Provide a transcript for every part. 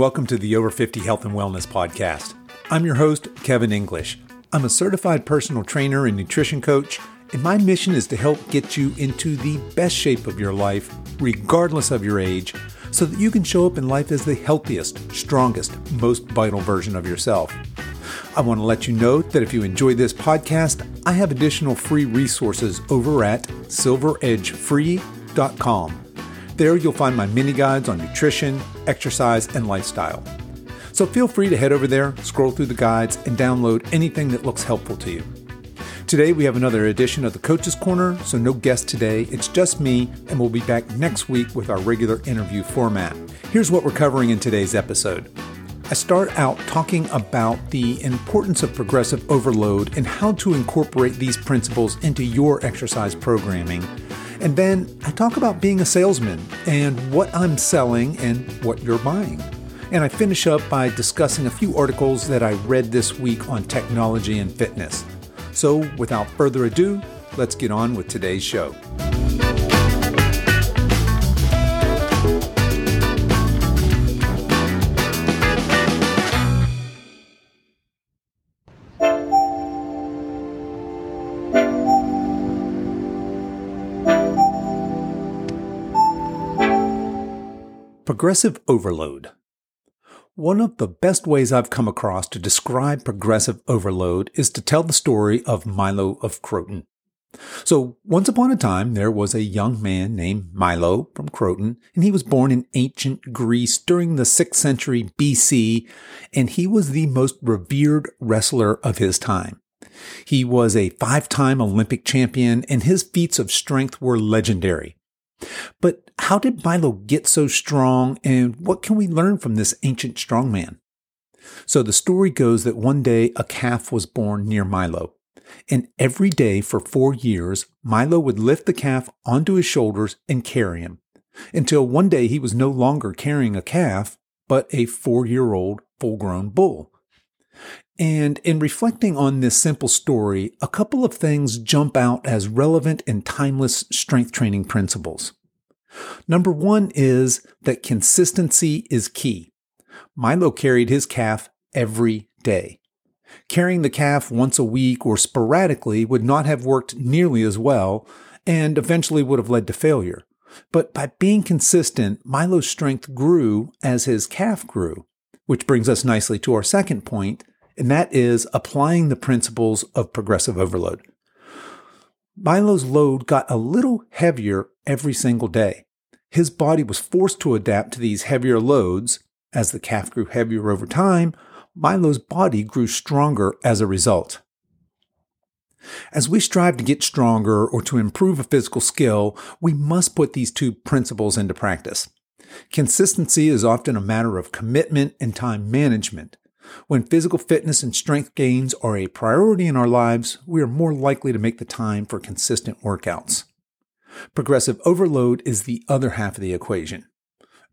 welcome to the Over 50 Health and Wellness Podcast. I'm your host, Kevin English. I'm a certified personal trainer and nutrition coach, and my mission is to help get you into the best shape of your life, regardless of your age, so that you can show up in life as the healthiest, strongest, most vital version of yourself. I want to let you know that if you enjoy this podcast, I have additional free resources over at silveredgefree.com. There you'll find my mini guides on nutrition, exercise, and lifestyle. So feel free to head over there, scroll through the guides, and download anything that looks helpful to you. Today we have another edition of the Coach's Corner, so no guest today. It's just me, and we'll be back next week with our regular interview format. Here's what we're covering in today's episode. I start out talking about the importance of progressive overload and how to incorporate these principles into your exercise programming. And then I talk about being a salesman and what I'm selling and what you're buying. And I finish up by discussing a few articles that I read this week on technology and fitness. So, without further ado, let's get on with today's show. Progressive overload. One of the best ways I've come across to describe progressive overload is to tell the story of Milo of Croton. So, once upon a time, there was a young man named Milo from Croton, and he was born in ancient Greece during the 6th century BC, and he was the most revered wrestler of his time. He was a five time Olympic champion, and his feats of strength were legendary. But how did Milo get so strong and what can we learn from this ancient strongman? So the story goes that one day a calf was born near Milo. And every day for four years, Milo would lift the calf onto his shoulders and carry him until one day he was no longer carrying a calf, but a four year old full grown bull. And in reflecting on this simple story, a couple of things jump out as relevant and timeless strength training principles. Number one is that consistency is key. Milo carried his calf every day. Carrying the calf once a week or sporadically would not have worked nearly as well and eventually would have led to failure. But by being consistent, Milo's strength grew as his calf grew, which brings us nicely to our second point and that is applying the principles of progressive overload. Milo's load got a little heavier every single day. His body was forced to adapt to these heavier loads. As the calf grew heavier over time, Milo's body grew stronger as a result. As we strive to get stronger or to improve a physical skill, we must put these two principles into practice. Consistency is often a matter of commitment and time management. When physical fitness and strength gains are a priority in our lives, we are more likely to make the time for consistent workouts. Progressive overload is the other half of the equation.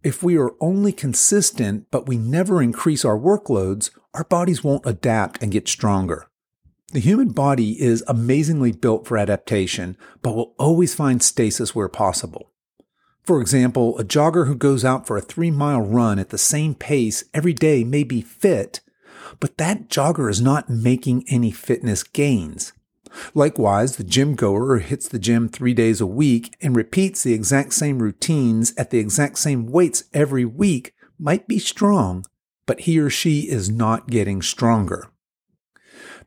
If we are only consistent, but we never increase our workloads, our bodies won't adapt and get stronger. The human body is amazingly built for adaptation, but will always find stasis where possible. For example, a jogger who goes out for a three mile run at the same pace every day may be fit, but that jogger is not making any fitness gains. Likewise, the gym goer who hits the gym three days a week and repeats the exact same routines at the exact same weights every week might be strong, but he or she is not getting stronger.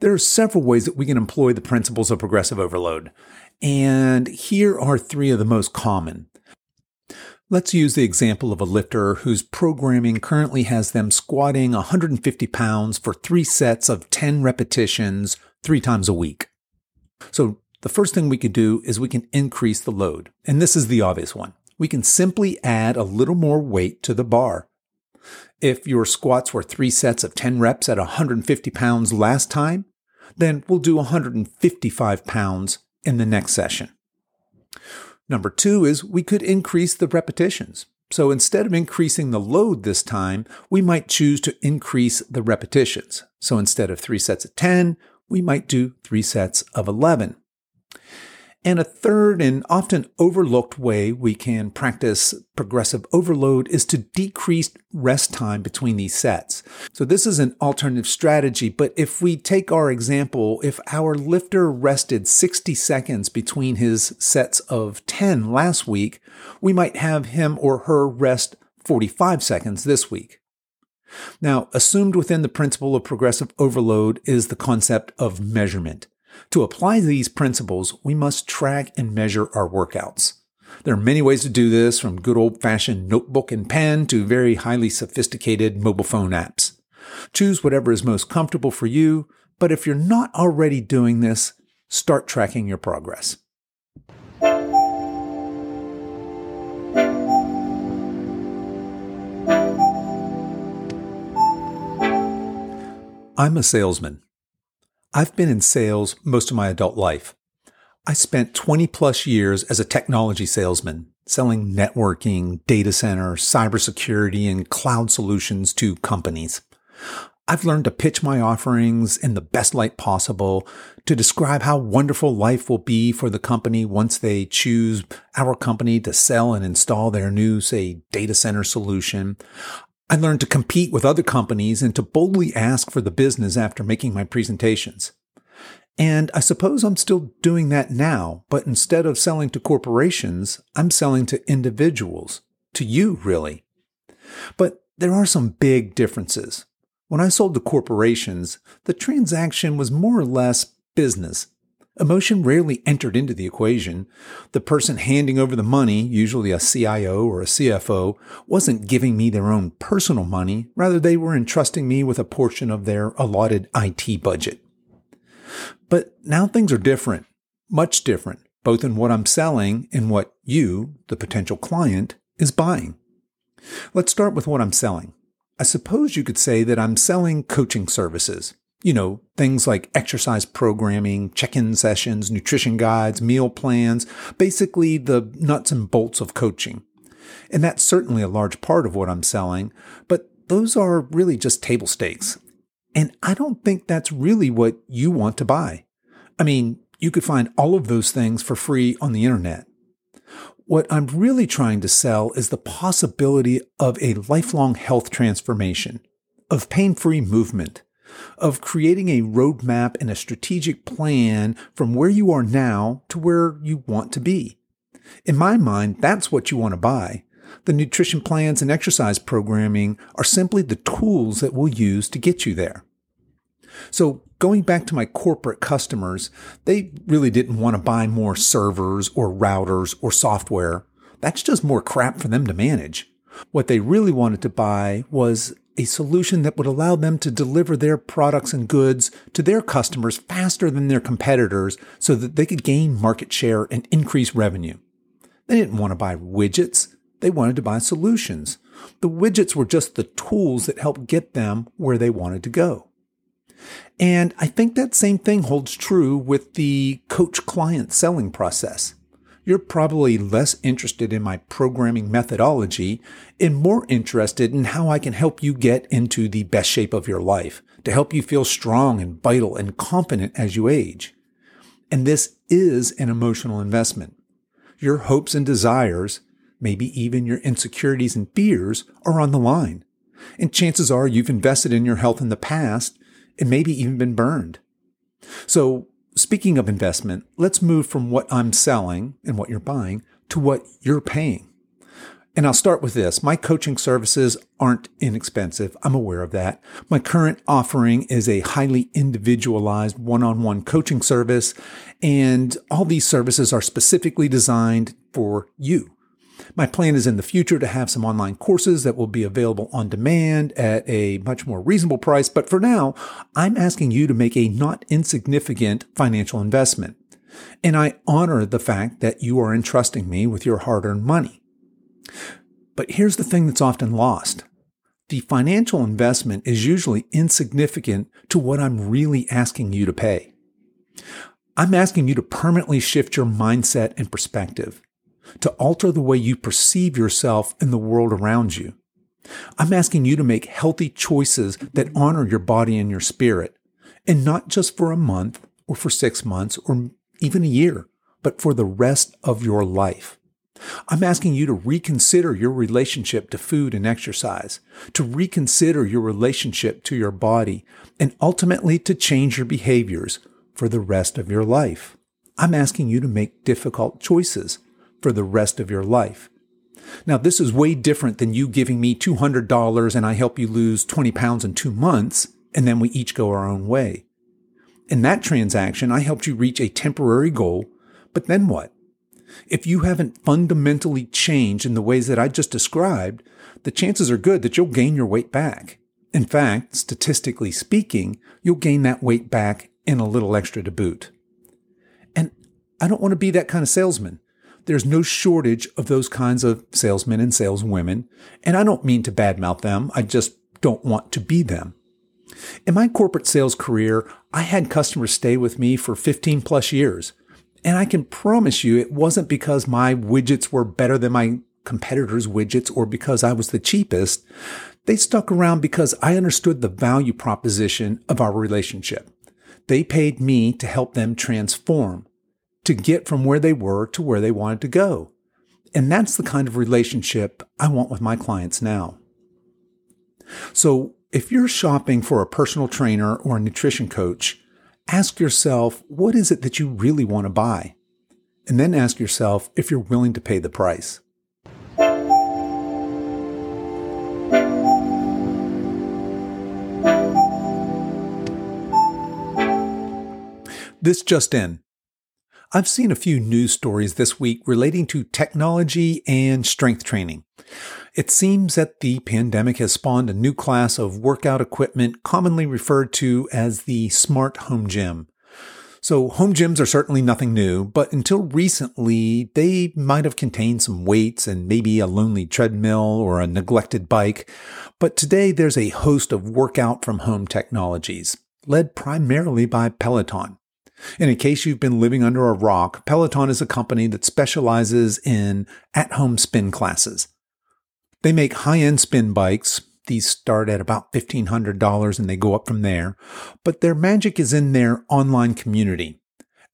There are several ways that we can employ the principles of progressive overload, and here are three of the most common. Let's use the example of a lifter whose programming currently has them squatting 150 pounds for three sets of 10 repetitions three times a week. So the first thing we could do is we can increase the load. And this is the obvious one. We can simply add a little more weight to the bar. If your squats were three sets of 10 reps at 150 pounds last time, then we'll do 155 pounds in the next session. Number two is we could increase the repetitions. So instead of increasing the load this time, we might choose to increase the repetitions. So instead of three sets of 10, we might do three sets of 11. And a third and often overlooked way we can practice progressive overload is to decrease rest time between these sets. So this is an alternative strategy, but if we take our example, if our lifter rested 60 seconds between his sets of 10 last week, we might have him or her rest 45 seconds this week. Now, assumed within the principle of progressive overload is the concept of measurement. To apply these principles, we must track and measure our workouts. There are many ways to do this, from good old fashioned notebook and pen to very highly sophisticated mobile phone apps. Choose whatever is most comfortable for you, but if you're not already doing this, start tracking your progress. I'm a salesman. I've been in sales most of my adult life. I spent 20 plus years as a technology salesman, selling networking, data center, cybersecurity, and cloud solutions to companies. I've learned to pitch my offerings in the best light possible, to describe how wonderful life will be for the company once they choose our company to sell and install their new, say, data center solution. I learned to compete with other companies and to boldly ask for the business after making my presentations. And I suppose I'm still doing that now, but instead of selling to corporations, I'm selling to individuals, to you, really. But there are some big differences. When I sold to corporations, the transaction was more or less business. Emotion rarely entered into the equation. The person handing over the money, usually a CIO or a CFO, wasn't giving me their own personal money. Rather, they were entrusting me with a portion of their allotted IT budget. But now things are different, much different, both in what I'm selling and what you, the potential client, is buying. Let's start with what I'm selling. I suppose you could say that I'm selling coaching services. You know, things like exercise programming, check in sessions, nutrition guides, meal plans, basically the nuts and bolts of coaching. And that's certainly a large part of what I'm selling, but those are really just table stakes. And I don't think that's really what you want to buy. I mean, you could find all of those things for free on the internet. What I'm really trying to sell is the possibility of a lifelong health transformation, of pain free movement, of creating a roadmap and a strategic plan from where you are now to where you want to be. In my mind, that's what you want to buy. The nutrition plans and exercise programming are simply the tools that we'll use to get you there. So, going back to my corporate customers, they really didn't want to buy more servers or routers or software. That's just more crap for them to manage. What they really wanted to buy was a solution that would allow them to deliver their products and goods to their customers faster than their competitors so that they could gain market share and increase revenue. They didn't want to buy widgets. They wanted to buy solutions. The widgets were just the tools that helped get them where they wanted to go. And I think that same thing holds true with the coach client selling process. You're probably less interested in my programming methodology and more interested in how I can help you get into the best shape of your life, to help you feel strong and vital and confident as you age. And this is an emotional investment. Your hopes and desires, maybe even your insecurities and fears, are on the line. And chances are you've invested in your health in the past and maybe even been burned. So speaking of investment, let's move from what I'm selling and what you're buying to what you're paying. And I'll start with this. My coaching services aren't inexpensive. I'm aware of that. My current offering is a highly individualized one-on-one coaching service. And all these services are specifically designed for you. My plan is in the future to have some online courses that will be available on demand at a much more reasonable price. But for now, I'm asking you to make a not insignificant financial investment. And I honor the fact that you are entrusting me with your hard earned money. But here's the thing that's often lost. The financial investment is usually insignificant to what I'm really asking you to pay. I'm asking you to permanently shift your mindset and perspective to alter the way you perceive yourself and the world around you. I'm asking you to make healthy choices that honor your body and your spirit, and not just for a month or for six months or even a year, but for the rest of your life. I'm asking you to reconsider your relationship to food and exercise, to reconsider your relationship to your body, and ultimately to change your behaviors for the rest of your life. I'm asking you to make difficult choices for the rest of your life. Now, this is way different than you giving me $200 and I help you lose 20 pounds in two months, and then we each go our own way. In that transaction, I helped you reach a temporary goal, but then what? If you haven't fundamentally changed in the ways that I just described, the chances are good that you'll gain your weight back. In fact, statistically speaking, you'll gain that weight back and a little extra to boot. And I don't want to be that kind of salesman. There's no shortage of those kinds of salesmen and saleswomen, and I don't mean to badmouth them. I just don't want to be them. In my corporate sales career, I had customers stay with me for 15 plus years. And I can promise you it wasn't because my widgets were better than my competitors' widgets or because I was the cheapest. They stuck around because I understood the value proposition of our relationship. They paid me to help them transform, to get from where they were to where they wanted to go. And that's the kind of relationship I want with my clients now. So if you're shopping for a personal trainer or a nutrition coach, ask yourself, what is it that you really want to buy? And then ask yourself if you're willing to pay the price. This just in. I've seen a few news stories this week relating to technology and strength training. It seems that the pandemic has spawned a new class of workout equipment commonly referred to as the smart home gym. So home gyms are certainly nothing new, but until recently, they might have contained some weights and maybe a lonely treadmill or a neglected bike. But today there's a host of workout from home technologies, led primarily by Peloton. And in case you've been living under a rock, Peloton is a company that specializes in at home spin classes. They make high end spin bikes. These start at about $1,500 and they go up from there. But their magic is in their online community.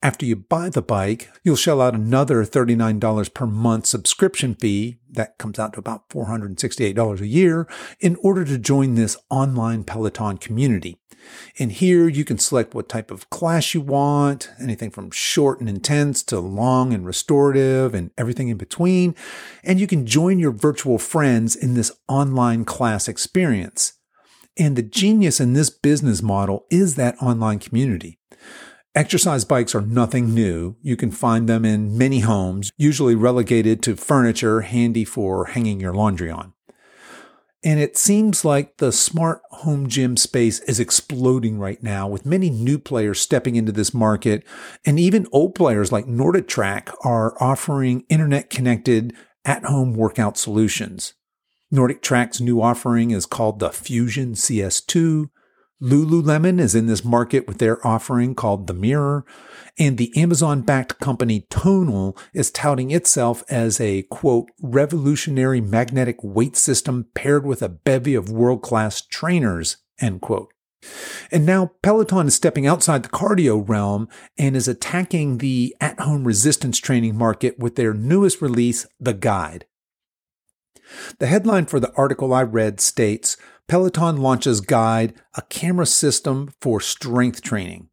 After you buy the bike, you'll shell out another $39 per month subscription fee. That comes out to about $468 a year in order to join this online Peloton community. And here you can select what type of class you want, anything from short and intense to long and restorative and everything in between. And you can join your virtual friends in this online class experience. And the genius in this business model is that online community. Exercise bikes are nothing new. You can find them in many homes, usually relegated to furniture handy for hanging your laundry on. And it seems like the smart home gym space is exploding right now with many new players stepping into this market. And even old players like NordicTrack are offering internet connected at home workout solutions. NordicTrack's new offering is called the Fusion CST. Lululemon is in this market with their offering called The Mirror, and the Amazon backed company Tonal is touting itself as a quote, revolutionary magnetic weight system paired with a bevy of world class trainers, end quote. And now Peloton is stepping outside the cardio realm and is attacking the at home resistance training market with their newest release, The Guide. The headline for the article I read states Peloton launches Guide, a camera system for strength training.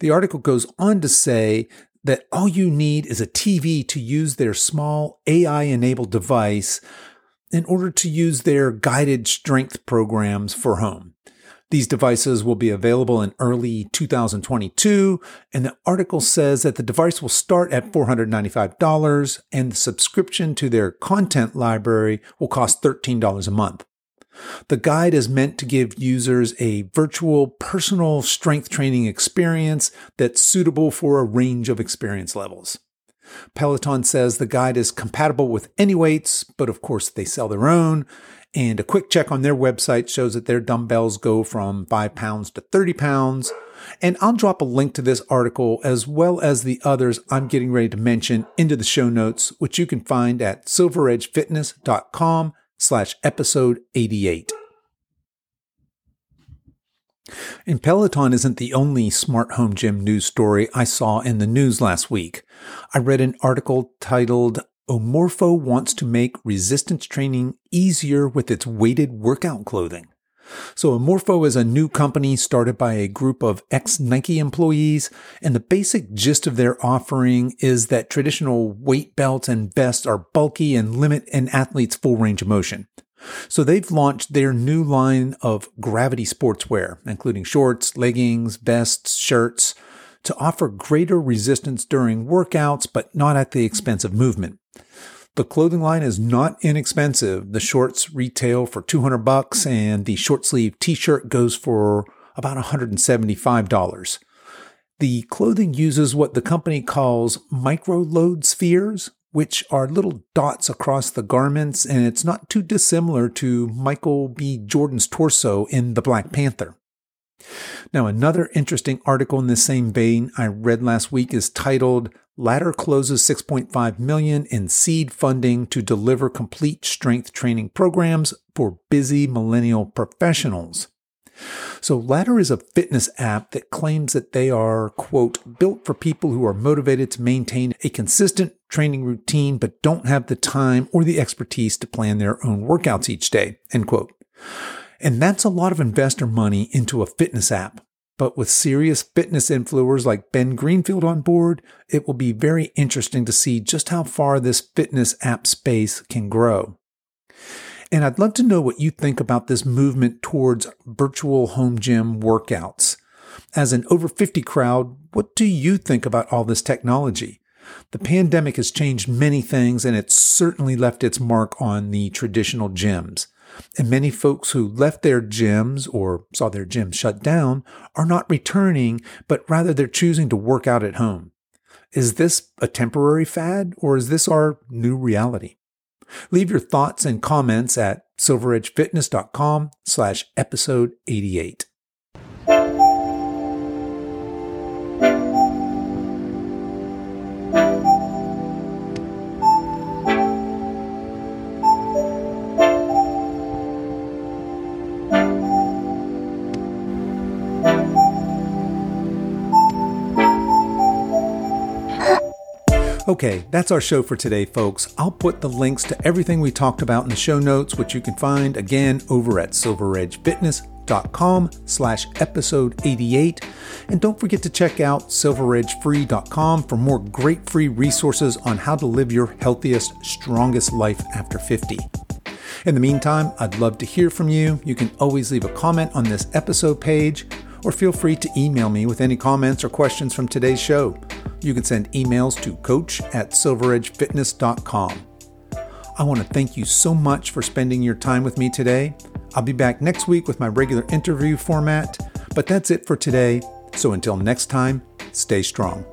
The article goes on to say that all you need is a TV to use their small AI enabled device in order to use their guided strength programs for home. These devices will be available in early 2022, and the article says that the device will start at $495 and the subscription to their content library will cost $13 a month. The guide is meant to give users a virtual personal strength training experience that's suitable for a range of experience levels. Peloton says the guide is compatible with any weights, but of course they sell their own. And a quick check on their website shows that their dumbbells go from 5 pounds to 30 pounds. And I'll drop a link to this article as well as the others I'm getting ready to mention into the show notes, which you can find at silveredgefitness.com slash episode 88. And Peloton isn't the only smart home gym news story I saw in the news last week. I read an article titled Omorpho wants to make resistance training easier with its weighted workout clothing. So Omorpho is a new company started by a group of ex-Nike employees, and the basic gist of their offering is that traditional weight belts and vests are bulky and limit an athlete's full range of motion. So they've launched their new line of gravity sportswear, including shorts, leggings, vests, shirts, to offer greater resistance during workouts, but not at the expense of movement. The clothing line is not inexpensive. The shorts retail for 200 bucks and the short sleeve t-shirt goes for about $175. The clothing uses what the company calls micro load spheres, which are little dots across the garments, and it's not too dissimilar to Michael B. Jordan's torso in The Black Panther. Now, another interesting article in the same vein I read last week is titled Ladder closes 6.5 million in seed funding to deliver complete strength training programs for busy millennial professionals. So Ladder is a fitness app that claims that they are, quote, built for people who are motivated to maintain a consistent training routine but don't have the time or the expertise to plan their own workouts each day, end quote. And that's a lot of investor money into a fitness app. But with serious fitness influencers like Ben Greenfield on board, it will be very interesting to see just how far this fitness app space can grow. And I'd love to know what you think about this movement towards virtual home gym workouts. As an over 50 crowd, what do you think about all this technology? The pandemic has changed many things and it's certainly left its mark on the traditional gyms. And many folks who left their gyms or saw their gyms shut down are not returning, but rather they're choosing to work out at home. Is this a temporary fad or is this our new reality? Leave your thoughts and comments at silveredgefitness.com slash episode 88. Okay, that's our show for today, folks. I'll put the links to everything we talked about in the show notes, which you can find again over at silveredgefitness.com slash episode 88. And don't forget to check out silveredgefree.com for more great free resources on how to live your healthiest, strongest life after 50. In the meantime, I'd love to hear from you. You can always leave a comment on this episode page or feel free to email me with any comments or questions from today's show. You can send emails to coach at silveredgefitness.com. I want to thank you so much for spending your time with me today. I'll be back next week with my regular interview format, but that's it for today. So until next time, stay strong.